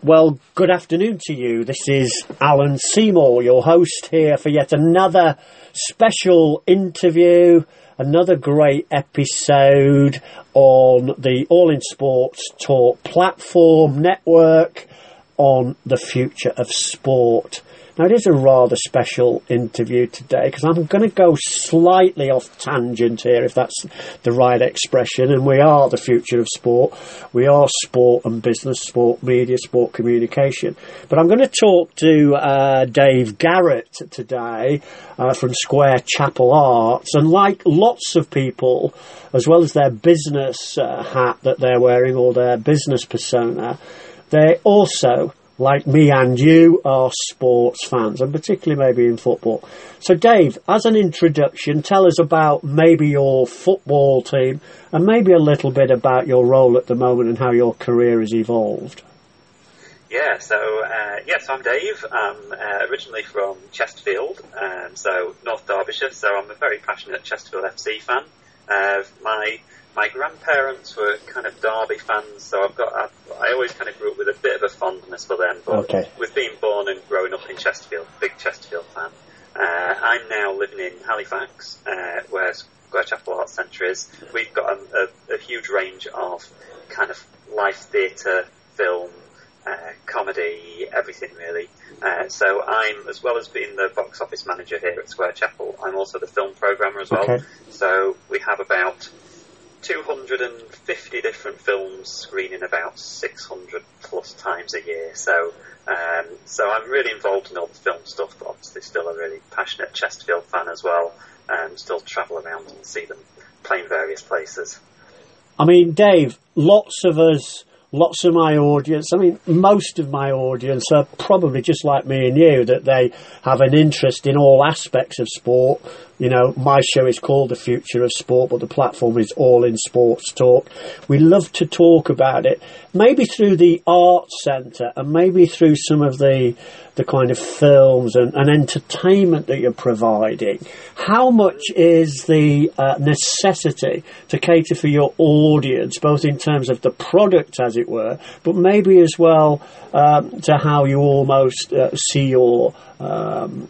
Well, good afternoon to you. This is Alan Seymour, your host here for yet another special interview, another great episode on the All in Sports Talk platform network on the future of sport. Now, it is a rather special interview today because I'm going to go slightly off tangent here, if that's the right expression. And we are the future of sport. We are sport and business, sport media, sport communication. But I'm going to talk to uh, Dave Garratt today uh, from Square Chapel Arts. And like lots of people, as well as their business uh, hat that they're wearing or their business persona, they also like me and you, are sports fans, and particularly maybe in football. So, Dave, as an introduction, tell us about maybe your football team and maybe a little bit about your role at the moment and how your career has evolved. Yeah, so uh, yes, I'm Dave. I'm uh, originally from Chesterfield, um, so North Derbyshire. So I'm a very passionate Chesterfield FC fan. Uh, my my grandparents were kind of Derby fans, so I've got I, I always kind of grew up with a bit of a fondness for them. But okay. with being born and growing up in Chesterfield, big Chesterfield fan. Uh, I'm now living in Halifax, uh, where Square Chapel Arts Centre is. We've got a, a, a huge range of kind of live theatre, film, uh, comedy, everything really. Uh, so I'm, as well as being the box office manager here at Square Chapel, I'm also the film programmer as well. Okay. So we have about 250 different films screening about 600 plus times a year. So, um, so I'm really involved in all the film stuff, but obviously still a really passionate Chesterfield fan as well, and still travel around and see them playing various places. I mean, Dave, lots of us lots of my audience, I mean, most of my audience are probably just like me and you, that they have an interest in all aspects of sport. You know, my show is called The Future of Sport, but the platform is All in Sports Talk. We love to talk about it, maybe through the Arts Centre and maybe through some of the the kind of films and, and entertainment that you're providing. How much is the uh, necessity to cater for your audience, both in terms of the product, as it were, but maybe as well um, to how you almost uh, see your um,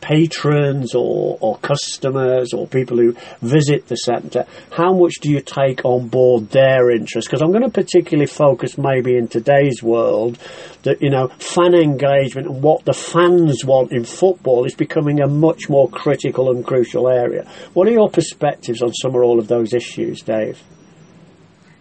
patrons or, or customers or people who visit the centre, how much do you take on board their interest? Because I'm going to particularly focus maybe in today's world that, you know, fan engagement and what the fans want in football is becoming a much more critical and crucial area. What are your perspectives on some or all of those issues, Dave?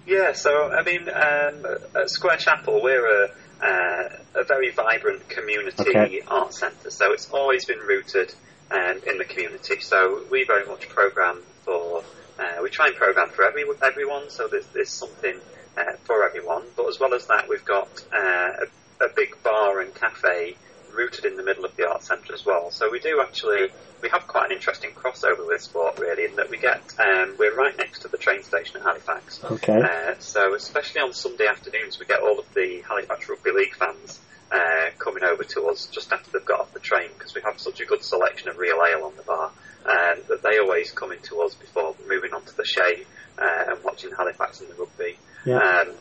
Yeah, so I mean, um, at Square Chapel, we're a uh, a very vibrant community Okay. art centre. So it's always been rooted um, in the community. So we very much program for. Uh, we try and program for every, everyone. So there's, there's something uh, for everyone. But as well as that, we've got uh, a, a big bar and cafe rooted in the middle of the art centre as well. So we do actually we have quite an interesting crossover with sport really in that we get um, we're right next to the train station at Halifax. Okay. Uh, so especially on Sunday afternoons, we get all of the Halifax Rugby League fans uh, coming over to us just after they've got off the train because we have such a good selection of real ale on the bar um, that they always come in to us before moving on to the Shay uh, and watching Halifax and the rugby. Yeah. Um,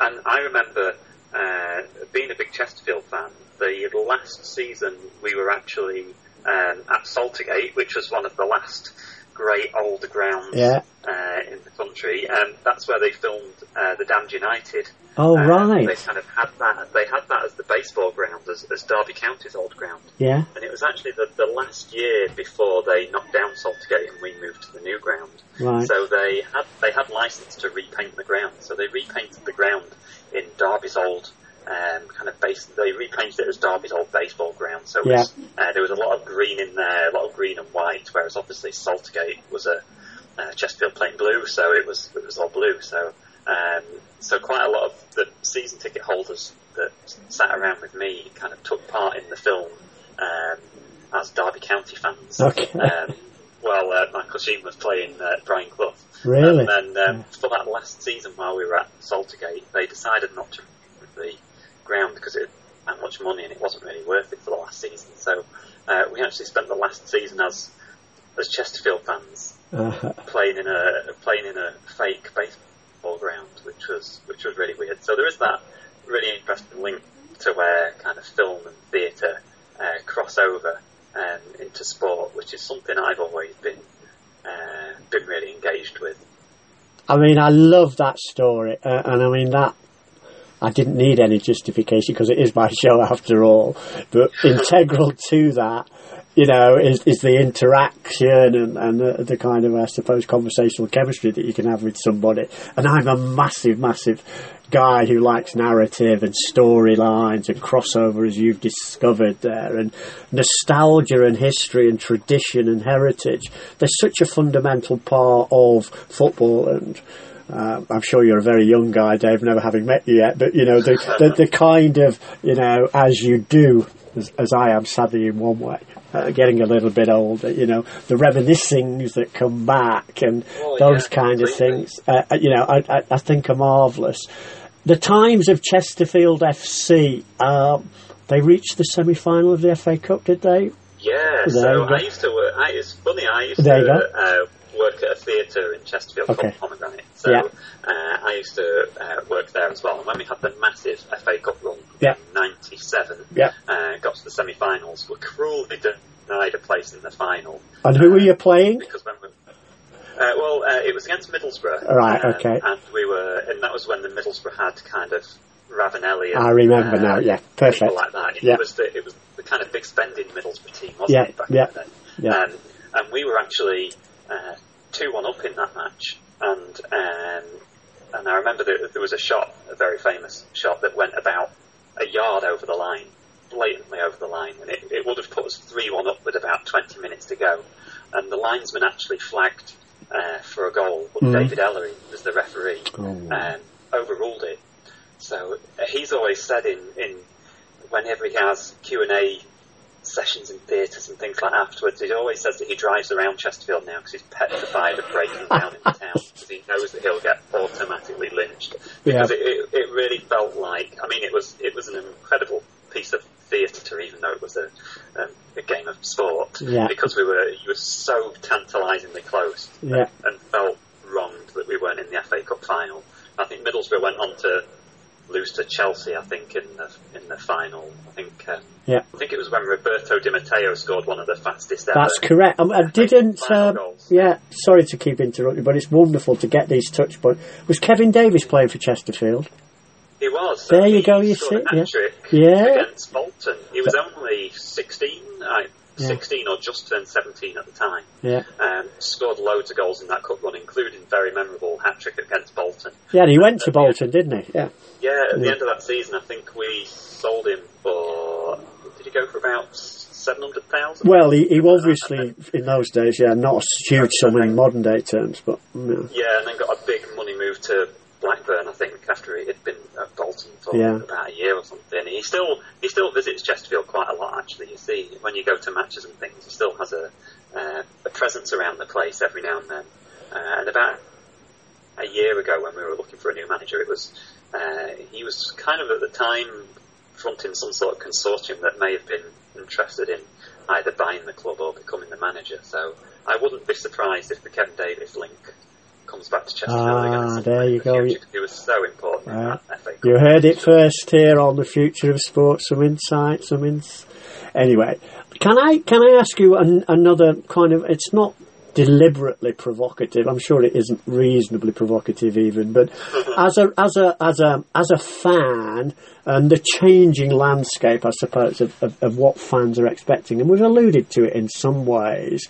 and I remember uh, being a big Chesterfield fan. The last season we were actually um, at Saltergate, which was one of the last great old grounds Yeah. uh, in the country. Um, that's where they filmed uh, the Damned United. Oh, Uh, right. They kind of had that. They had that as the baseball ground, as, as Derby County's old ground. Yeah. And it was actually the, the last year before they knocked down Saltergate and we moved to the new ground. Right. So they had they had license to repaint the ground. So they repainted the ground in Derby's old um, kind of base. They repainted it as Derby's old baseball ground. So it was, uh, there was a lot of green in there, a lot of green and white. Whereas obviously Saltergate was a uh, Chesterfield playing blue, so it was it was all blue. So um, so quite a lot of the season ticket holders that sat around with me kind of took part in the film um, as Derby County fans. Okay. Um, while uh, Michael Sheen was playing uh, Brian Clough. Really? And then um, for that last season while we were at Saltergate, they decided not to the ground because it had that much money and it wasn't really worth it for the last season. So uh, we actually spent the last season as as Chesterfield fans Uh, playing in a playing in a fake baseball ground, which was which was really weird. So there is that really interesting link to where kind of film and theatre uh, cross over um, into sport, which is something I've always been uh, been really engaged with. I mean, I love that story, uh, and I mean that. I didn't need any justification because it is my show after all. But integral to that, you know, is, is the interaction and, and the, the, kind of, I suppose, conversational chemistry that you can have with somebody. And I'm a massive, massive guy who likes narrative and storylines and crossover, as you've discovered there, and nostalgia and history and tradition and heritage. They're such a fundamental part of football and. Uh, I'm sure you're a very young guy, Dave, never having met you yet, but you know, the, the, the kind of, you know, as you do, as, as I am sadly in one way, uh, getting a little bit older, you know, the reminiscings that come back and Oh, those yeah, kind of things, uh, uh, you know, I, I, I think are marvellous. The Times of Chesterfield FC, um, they reached the semi final of the FA Cup, did they? Yeah, There so. I used to work. I, it's funny. I used There you to uh, work at a theatre in Chesterfield Okay. called Pomegranate. So Yeah. uh, I used to uh, work there as well. And when we had the massive FA Cup run Yeah. in '97, Yeah. uh, got to the semi-finals, were cruelly denied a place in the final And who were you playing? because when we. Uh, well, uh, it was against Middlesbrough. Right, um, okay. And we were, and that was when the Middlesbrough had kind of Ravanelli. And, I remember uh, now, yeah, people perfect. Like that. It Yeah. was the it was the kind of big spending Middlesbrough team, wasn't Yeah, it? Back yeah, in the day? yeah. Um, and we were actually uh, two one up in that match, and um, and I remember that there was a shot, a very famous shot that went about a yard over the line, blatantly over the line, and it, it would have put us three one up with about twenty minutes to go, and the linesman actually flagged uh, for a goal, but Mm. David Elleray was the referee, Oh. um, overruled it. So uh, he's always said in, in whenever he has Q and A sessions in theatres and things like afterwards, he always says that he drives around Chesterfield now because he's petrified of breaking down in the town because he knows that he'll get automatically lynched. Because Yeah. it, it, it really felt like, I mean, it was it was an incredible piece of theatre, even though it was a, um, a game of sport, Yeah. because we were you were so tantalisingly close Yeah. and felt wronged that we weren't in the FA Cup final. I think Middlesbrough went on to lose to Chelsea. I think in the in the final. I think um, Yeah. I think it was when Roberto Di Matteo scored one of the fastest ever. That's correct. Um, I didn't. Um, yeah, sorry to keep interrupting, but it's wonderful to get these touch points. Was Kevin Davies playing for Chesterfield? He was. There you go, you see, yeah. Yeah. Against Bolton. He was only 16, I, Yeah. 16 or just turned 17 at the time. Yeah, Um, scored loads of goals in that cup run, including very memorable hat trick against Bolton. yeah. and He went to Bolton, didn't he? Yeah, Yeah, at the end of that season, I think we sold him for. Did he go for about seven hundred thousand? Well, he, he obviously in those days, yeah, not a huge sum in modern day terms, but Yeah, and then got a big money move to Blackburn, I think, after he had been at Bolton for Yeah. about a year or something. He still he still visits Chesterfield quite a lot. Actually, you see when you go to matches and things, he still has a uh, a presence around the place every now and then. Uh, and about a year ago, when we were looking for a new manager, it was uh, he was kind of at the time fronting some sort of consortium that may have been interested in either buying the club or becoming the manager. So I wouldn't be surprised if the Kevin Davies link comes back to Chesterfield Ah, there you go. future, He was so important Right. you heard it first here on the future of sports. Some insight, some ins. Anyway, can I can I ask you an, another kind of? It's not deliberately provocative. I'm sure it isn't reasonably provocative even, but as a as a as a as a fan and the changing landscape, I suppose, of, of, of what fans are expecting, and we've alluded to it in some ways.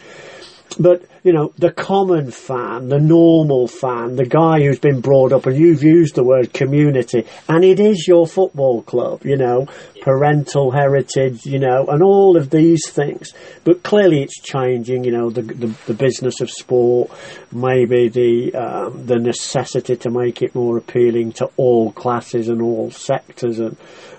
But you know, the common fan, the normal fan, the guy who's been brought up, and you've used the word community, and it is your football club, you know, parental heritage, you know, and all of these things. But clearly, it's changing. You know, the the, the business of sport, maybe the um, the necessity to make it more appealing to all classes and all sectors and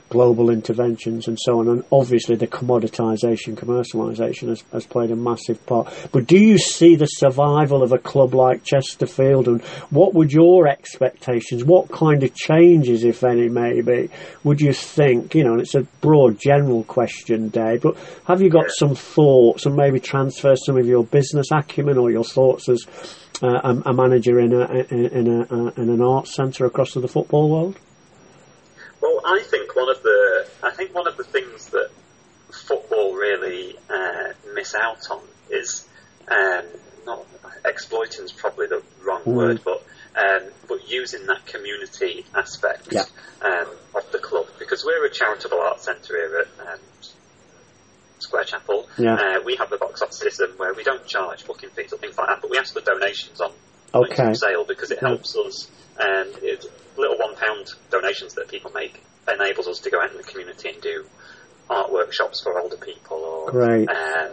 global interventions and so on. And obviously, the commoditisation, commercialisation has, has played a massive part. But do you see the survival of a club like Chesterfield? And what would your expectations, what kind of changes, if any, maybe, would you think? You know, and it's a broad, general question, Dave, but have you got some thoughts and maybe transfer some of your business acumen or your thoughts as uh, a, a manager in, a, in, in, a, uh, in an arts centre across to the football world? Well, I think one of the I think one of the things that football really uh, miss out on is um, not exploiting is probably the wrong Mm. word, but um, but using that community aspect Yeah. um, of the club because we're a charitable arts centre here at um, Square Chapel. Yeah. Uh, we have the box office system where we don't charge booking fees or things like that, but we ask for donations on Okay. sale because it helps us. Um, it, little one pound donations that people make enables us to go out in the community and do art workshops for older people or um,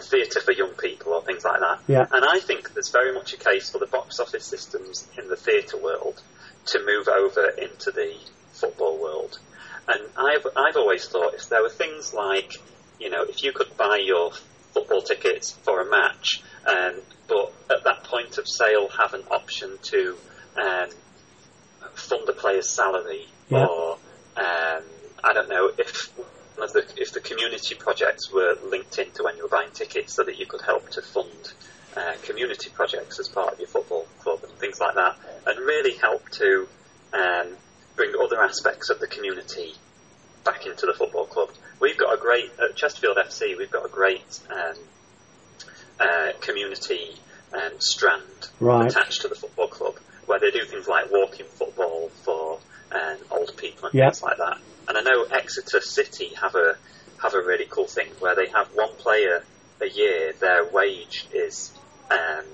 theatre for young people or things like that. Yeah. And I think there's very much a case for the box office systems in the theatre world to move over into the football world. And I've I've always thought if there were things like, you know, if you could buy your football tickets for a match, um, but at that point of sale have an option to um, fund a player's salary, Yeah. or um, I don't know if the, if the community projects were linked into when you were buying tickets, so that you could help to fund uh, community projects as part of your football club and things like that, and really help to um, bring other aspects of the community back into the football club. We've got a great at Chesterfield FC. We've got a great um, uh, community um, strand Right. attached to the football club, where they do things like walking football for um, old people and Yeah. things like that. And I know Exeter City have a have a really cool thing where they have one player a year. Their wage is um,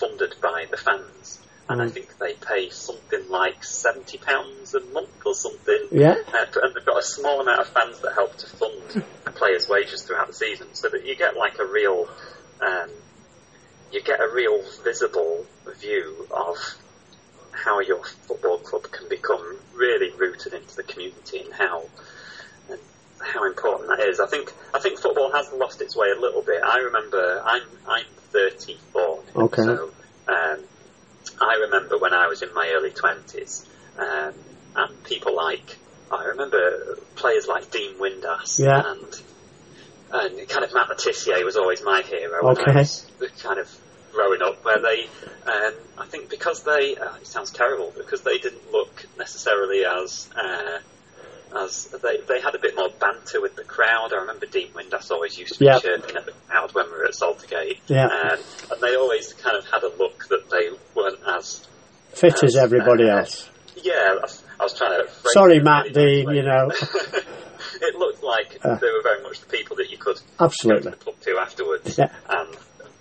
funded by the fans, and I Mm. think they pay something like seventy pounds a month or something. Yeah. Uh, and they've got a small amount of fans that help to fund the players' wages throughout the season, so that you get like a real, um, you get a real visible view of how your football club can become really rooted into the community and how and how important that is. I think I think football has lost its way a little bit. I remember I'm I'm 34, Okay. so um, I remember when I was in my early 20s, um, and people like I remember players like Dean Windass Yeah. and and kind of Matt Le Tissier was always my hero Okay. Kind of growing up, where they, um, I think because they, uh, it sounds terrible, because they didn't look necessarily as, uh, as they, they had a bit more banter with the crowd. I remember Dean Windass always used to be chirping at the crowd when we were at Saltergate. Yeah. Um, and they always kind of had a look that they weren't as, Fit as everybody Uh, else. yeah, I was, I was trying to. Sorry, Matt really Dean, you know. it looked like Uh. they were very much the people that you could go to Absolutely. the pub to afterwards, Yeah. and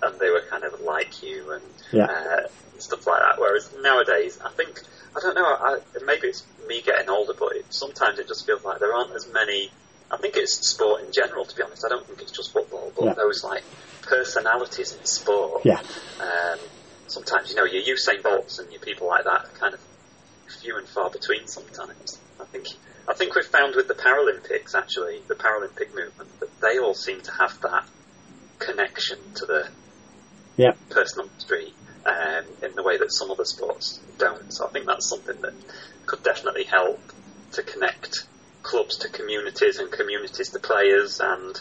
and they were kind of like you and Yeah. uh, stuff like that. Whereas nowadays, I think I don't know. I, maybe it's me getting older, but it, sometimes it just feels like there aren't as many. I think it's sport in general, to be honest. I don't think it's just football, but Yeah. those like personalities in sport. Yeah. Um, sometimes you know your Usain Bolts and your people like that are kind of few and far between. Sometimes I think I think we've found with the Paralympics actually the Paralympic movement that they all seem to have that connection to the Yeah. person on the street um, in the way that some other sports don't. So I think that's something that could definitely help to connect clubs to communities and communities to players and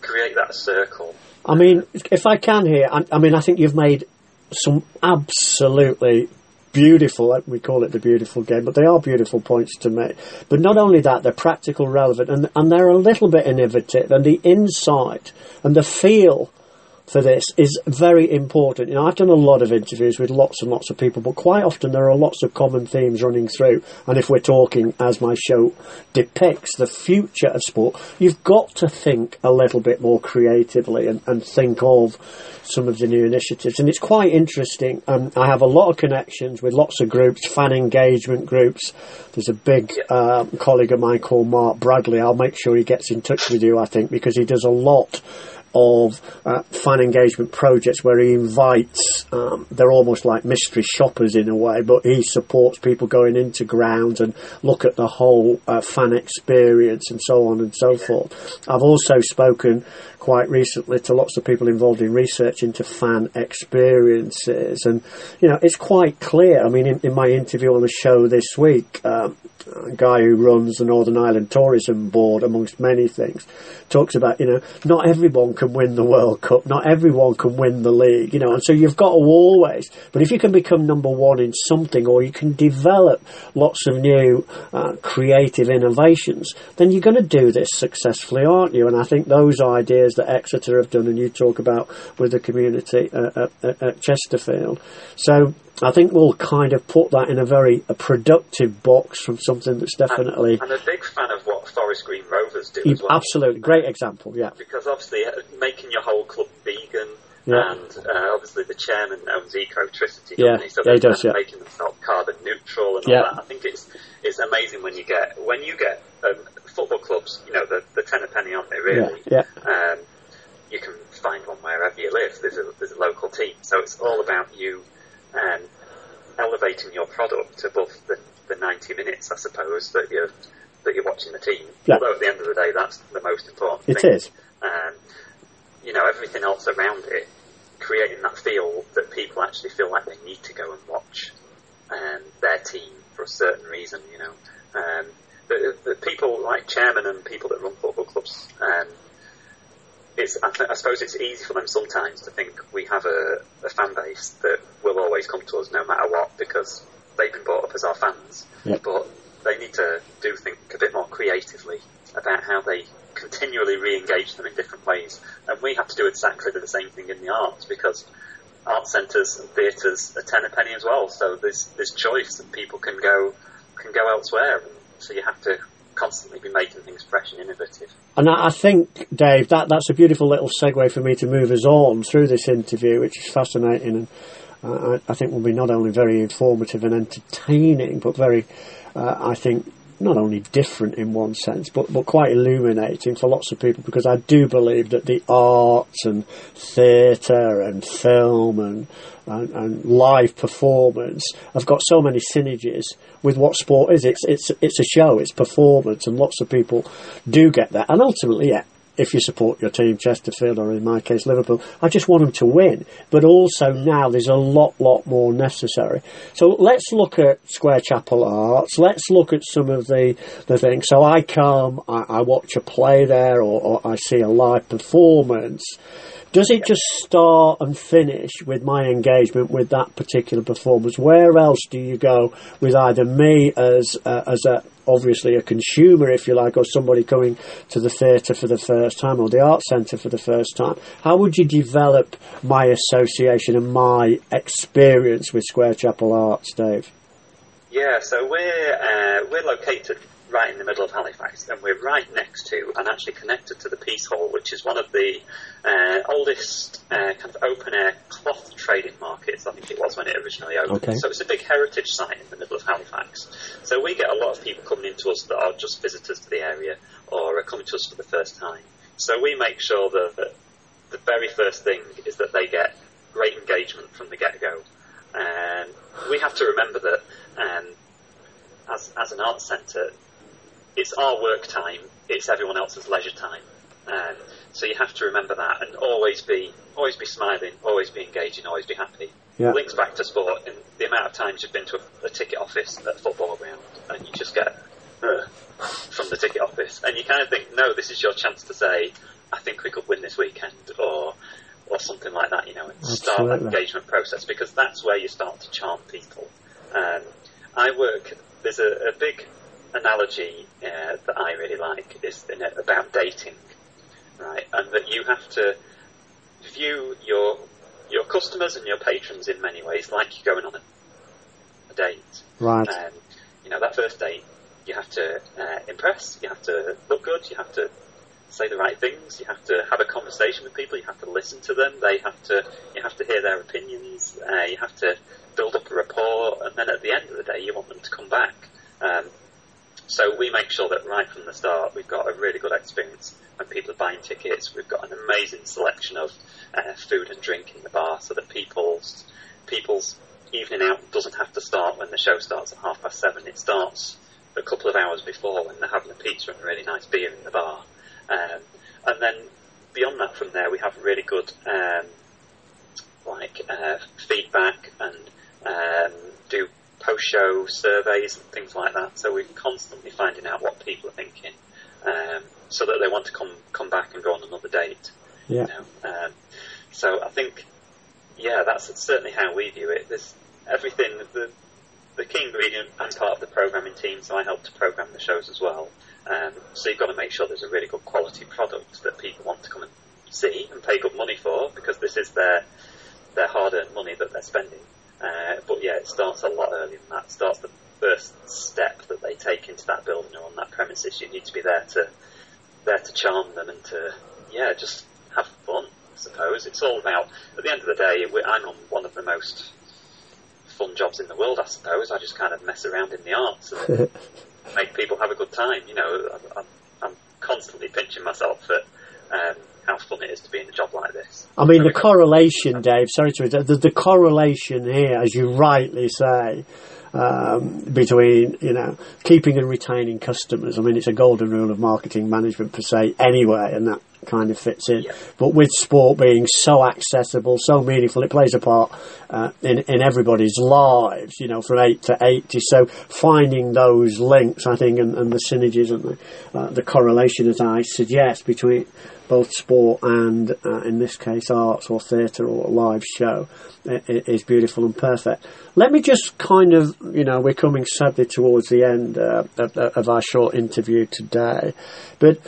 create that circle. I mean, if I can here, I, I mean, I think you've made some absolutely beautiful, we call it the beautiful game, but they are beautiful points to make. But not only that, they're practical, relevant, and, and they're a little bit innovative, and the insight and the feel for this is very important. You know, I've done a lot of interviews with lots and lots of people, but quite often there are lots of common themes running through. And if we're talking, as my show depicts, the future of sport, you've got to think a little bit more creatively and, and think of some of the new initiatives. And it's quite interesting. Um, I have a lot of connections with lots of groups, fan engagement groups. There's a big um, colleague of mine called Mark Bradley. I'll make sure he gets in touch with you, I think, because he does a lot of uh, fan engagement projects where he invites, um, they're almost like mystery shoppers in a way, but he supports people going into grounds and look at the whole uh, fan experience and so on and so forth. I've also spoken quite recently to lots of people involved in research into fan experiences and you know it's quite clear I mean in, in my interview on the show this week um, a guy who runs the Northern Ireland Tourism Board amongst many things talks about you know not everyone can win the World Cup. Not everyone can win the league, you know. And so you've got to always. But if you can become number one in something, or you can develop lots of new uh, creative innovations, then you're going to do this successfully, aren't you? And I think those ideas that Exeter have done, and you talk about with the community uh, at, at Chesterfield. So I think we'll kind of put that in a very a productive box from something that's definitely. I'm a big fan of what Forest Green Rovers do You- well. Absolutely, great example. Yeah, Because obviously, uh, making your whole club vegan, Yeah. and uh, obviously the chairman owns Ecotricity Yeah, Company, so yeah, he does, yeah. making themselves carbon neutral and Yeah. all that. I think it's it's amazing when you get when you get um, football clubs, you know, the the ten a penny, aren't they? Really? yeah, Um, you can find one wherever you live. There's a there's a local team, so it's all about you um, elevating your product above the, the 90 minutes, I suppose, that you're that you're watching the team. Yeah. Although at the end of the day, that's the most important It thing. is. Um, you know, everything else around it, creating that feel that people actually feel like they need to go and watch um, their team for a certain reason. You know, um, the, the people like chairman and people that run football clubs. Um, it's, I, th- I suppose it's easy for them sometimes to think we have a, a fan base that will always come to us no matter what because they've been brought up as our fans. But they need to do think a bit more creatively about how they continually re-engage them in different ways. And we have to do exactly the same thing in the arts because art centres and theatres are ten a penny as well. So there's there's choice and people can go can go elsewhere. And so you have to constantly be making things fresh and innovative. And I think, Dave, that, that's a beautiful little segue for me to move us on through this interview, which is fascinating and I, I think will be not only very informative and entertaining, but very, uh, I think, not only different in one sense, but, but quite illuminating for lots of people because I do believe that the arts and theatre and film and, and, and live performance have got so many synergies with what sport is. It's, it's, it's a show, it's performance, and lots of people do get that. And ultimately, yeah, if you support your team, Chesterfield, or in my case, Liverpool, I just want them to win. But also now there's a lot, lot more necessary. So let's look at Square Chapel Arts. Let's look at some of the, the things. So I come, I, I watch a play there, or, or I see a live performance. Does it just start and finish with my engagement with that particular performance? Where else do you go with either me as uh, as a obviously a consumer, if you like, or somebody coming to the theatre for the first time or the art centre for the first time? How would you develop my association and my experience with Square Chapel Arts, Dave? Yeah, so we're uh, we're located right in the middle of Halifax, and we're right next to and actually connected to the Piece Hall, which is one of the uh, oldest uh, kind of open air cloth trading markets. I think it was when it originally opened. Okay. So it's a big heritage site in the middle of Halifax. So we get a lot of people coming into us that are just visitors to the area or are coming to us for the first time. So we make sure that, that the very first thing is that they get great engagement from the get go. And we have to remember that um, as, as an arts centre, it's our work time, it's everyone else's leisure time. Um, so you have to remember that and always be always be smiling, always be engaging, always be happy. Yeah. Links back to sport and the amount of times you've been to a, a ticket office at a football ground and you just get "Ugh," from the ticket office and you kind of think, no, this is your chance to say, I think we could win this weekend or or something like that, you know, and start that engagement process because that's where you start to charm people. Um, I work. There's a, a big analogy uh, that I really like is in it about dating, right? And that you have to view your your customers and your patrons in many ways like you're going on a, a date. Right. Um, you know, that first date, you have to uh, impress, you have to look good, you have to say the right things, you have to have a conversation with people, you have to listen to them, they have to, you have to hear their opinions, uh, you have to build up a rapport, and then at the end of the day, you want them to come back. Um, so we make sure that right from the start, we've got a really good experience when people are buying tickets. We've got an amazing selection of uh, food and drink in the bar, so that people's people's evening out doesn't have to start when the show starts at half past seven. It starts a couple of hours before when they're having a pizza and a really nice beer in the bar. Um, and then beyond that, from there, we have really good um, like uh, feedback and um, do post-show surveys and things like that. So we're constantly finding out what people are thinking, um, so that they want to come come back and go on another date. Yeah. You know? um, so I think, yeah, that's certainly how we view it. There's everything the the key ingredient. I'm part of the programming team, so I help to program the shows as well. Um, so you've got to make sure there's a really good quality product that people want to come and see and pay good money for because this is their their hard-earned money that they're spending. Uh, but yeah, it starts a lot earlier than that. It starts the first step that they take into that building or on that premises. You need to be there to there to charm them and to yeah, just have fun. I suppose it's all about. At the end of the day, I'm on one of the most fun jobs in the world. I suppose I just kind of mess around in the arts and make people have a good time. You know, I'm, I'm constantly pinching myself at um, how fun it is to be in a job like this. I mean, the correlation, Dave. Sorry to the, the correlation here, as you rightly say. Um, between you know keeping and retaining customers. I mean, it's a golden rule of marketing management per se, anyway, and that kind of fits in. Yeah. But with sport being so accessible, so meaningful, it plays a part uh, in in everybody's lives. You know, from eight to eighty. So finding those links, I think, and, and the synergies and the, uh, the correlation, as I suggest, between both sport and, uh, in this case, arts or theatre or a live show is beautiful and perfect. Let me just kind of, you know, we're coming sadly towards the end uh, of, of, our short interview today, but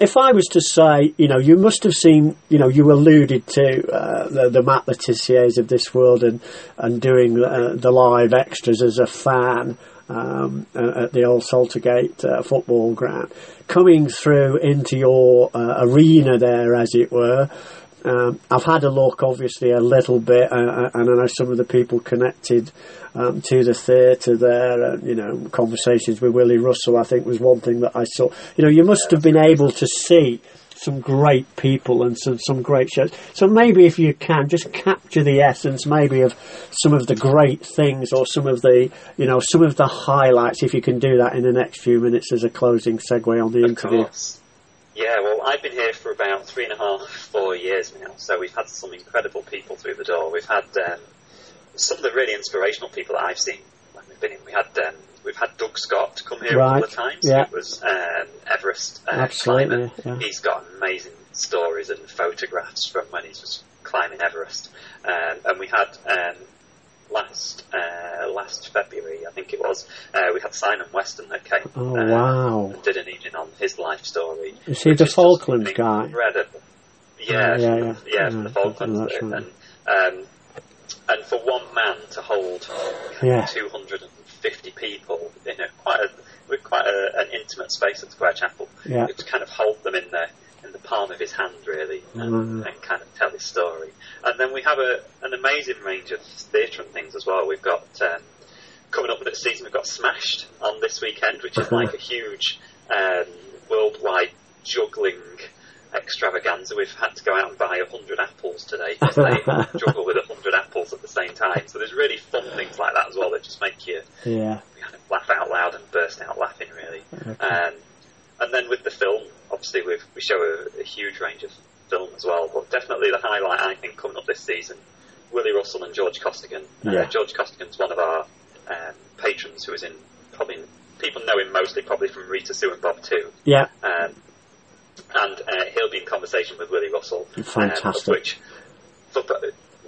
if I was to say, you know, you must have seen, you know, you alluded to uh, the, the Matt Le Tissiers of this world and and doing uh, the live extras as a fan um, at the old Saltergate uh, football ground, coming through into your uh, arena there, as it were. Um, I've had a look, obviously, a little bit, uh, uh and I know some of the people connected um, to the theatre there. you know, conversations with Willy Russell, I think, was one thing that I saw. You know, you must have been able to see some great people and some, some great shows. So maybe if you can, just capture the essence maybe of some of the great things or some of the, you know, some of the highlights if you can do that in the next few minutes as a closing segue on the of interview. Course. Yeah, well, I've been here for about three and a half, four years now, so we've had some incredible people through the door. We've had um, some of the really inspirational people that I've seen when we've been in. We had um, we've had Doug Scott come here right. a couple of times. Yeah. He was um, Everest uh, climber. Yeah. He's got amazing stories and photographs from when he was climbing Everest. Um, and we had um, last uh, last February, I think it was, uh, we had Simon Weston that came. Oh uh, wow! did an evening on his life story. Is he the Falklands guy? Incredible. Yeah, yeah, yeah, from, yeah, from the Falklands. Right. And, um, and for one man to hold yeah. 200 50 people in a quite a, with quite a, an intimate space at Square Chapel. Yeah. To kind of hold them in the in the palm of his hand, really, and, mm. and kind of tell his story. And then we have a, an amazing range of theatre and things as well. We've got um, coming up this season, we've got Smashed on this weekend, which is like a huge um, worldwide juggling extravaganza. We've had to go out and buy a hundred apples today because they juggle with a hundred apples at the same time. So there's really fun things like that as well that just make you yeah. kind of laugh out loud and burst out laughing really. Okay. Um, and then with the film, obviously we we show a, a, huge range of film as well. But definitely the highlight I think coming up this season, Willy Russell and George Costigan. Uh, yeah. Uh, George Costigan's one of our um, patrons who is in probably people know him mostly probably from Rita Sue and Bob too. Yeah. Um, and uh, he'll be in conversation with Willy Russell. Fantastic. Um, which for,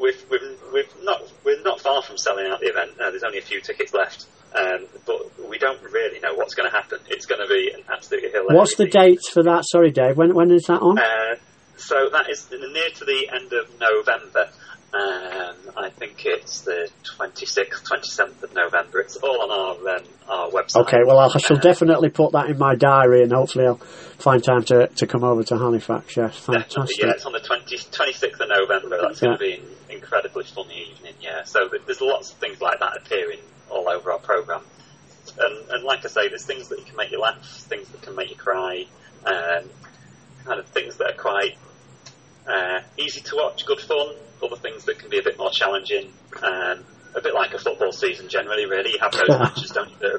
we've, we've, we've not we're not far from selling out the event. Uh, there's only a few tickets left, um, but we don't really know what's going to happen. It's going to be an absolutely hilarious. What's the dates for that? Sorry, Dave. When when is that on? Uh, so that is near to the end of November. Um, I think it's the 26th, 27th of November. It's all on our um, our website. Okay, well, I shall uh, definitely put that in my diary and hopefully I'll find time to, to come over to Halifax. Yes, fantastic. Yeah, it's on the 20, 26th of November. That's yeah. going to be an incredibly funny evening, yeah. So there's lots of things like that appearing all over our programme. And, and like I say, there's things that can make you laugh, things that can make you cry, um, kind of things that are quite uh, easy to watch, good fun, other things that can be a bit more challenging. Um, a bit like a football season generally, really. You have those matches, don't you, that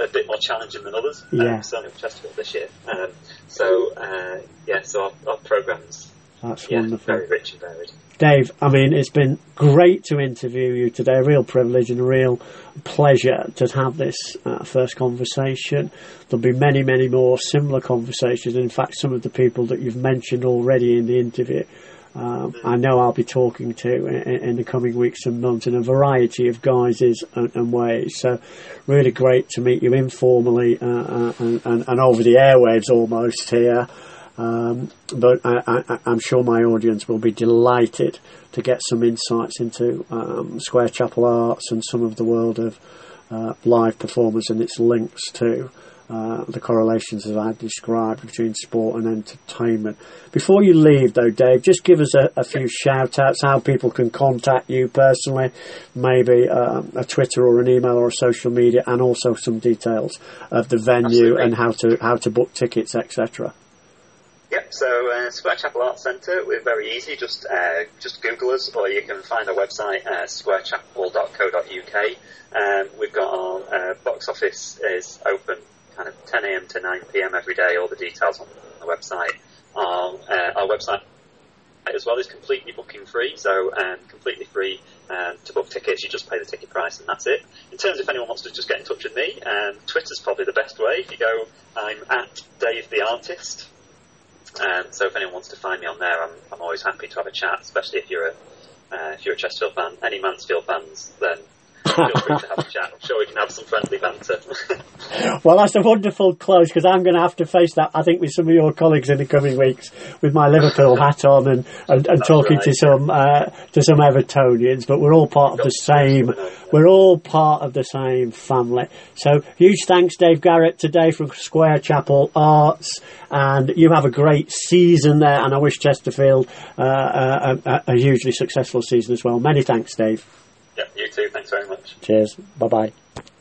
are a bit more challenging than others. Yeah. Um, certainly with Chesterfield this year. Um, so, uh, yeah, so our, our programme's That's yeah, wonderful. Very rich and varied. Dave, I mean, it's been great to interview you today. A real privilege and a real pleasure to have this uh, first conversation. There'll be many, many more similar conversations. In fact, some of the people that you've mentioned already in the interview, um, I know I'll be talking to in, in, the coming weeks and months in a variety of guises and, and ways. So, really great to meet you informally uh, uh and, and, and over the airwaves almost here. Um, but I, am sure my audience will be delighted to get some insights into um, Square Chapel Arts and some of the world of uh, live performance and its links to uh, the correlations that I described between sport and entertainment. Before you leave, though, Dave, just give us a, a few shout outs how people can contact you personally, maybe um, a Twitter or an email or a social media, and also some details of the venue Absolutely. and how to how to book tickets, etc. Yep, so uh, Square Chapel Arts Centre, we're very easy, just uh, just Google us or you can find our website, uh, squarechapel.co.uk. Um, we've got our uh, box office is open kind of 10am to 9pm every day, all the details on the website. Our, uh, our website as well is completely booking free, so um, completely free um, to book tickets. You just pay the ticket price and that's it. In terms of if anyone wants to just get in touch with me, um, Twitter's probably the best way. If you go, I'm at Dave the Artist. Um, so if anyone wants to find me on there, I'm, I'm always happy to have a chat, especially if you're a uh, if you're a Chesterfield fan. Any Mansfield fans, then feel free to have a chat. I'm sure we can have some friendly banter. well, that's a wonderful close because I'm going to have to face that, I think, with some of your colleagues in the coming weeks with my Liverpool hat on and, and, and talking right, to yeah. some uh, to some Evertonians. But we're all part of the same. We're all part of the same family. So huge thanks, Dave Garratt, today from Square Chapel Arts, and you have a great season there. And I wish Chesterfield uh, a, a, a hugely successful season as well. Many thanks, Dave. Yeah, you too. Thanks very much. Cheers. Bye bye.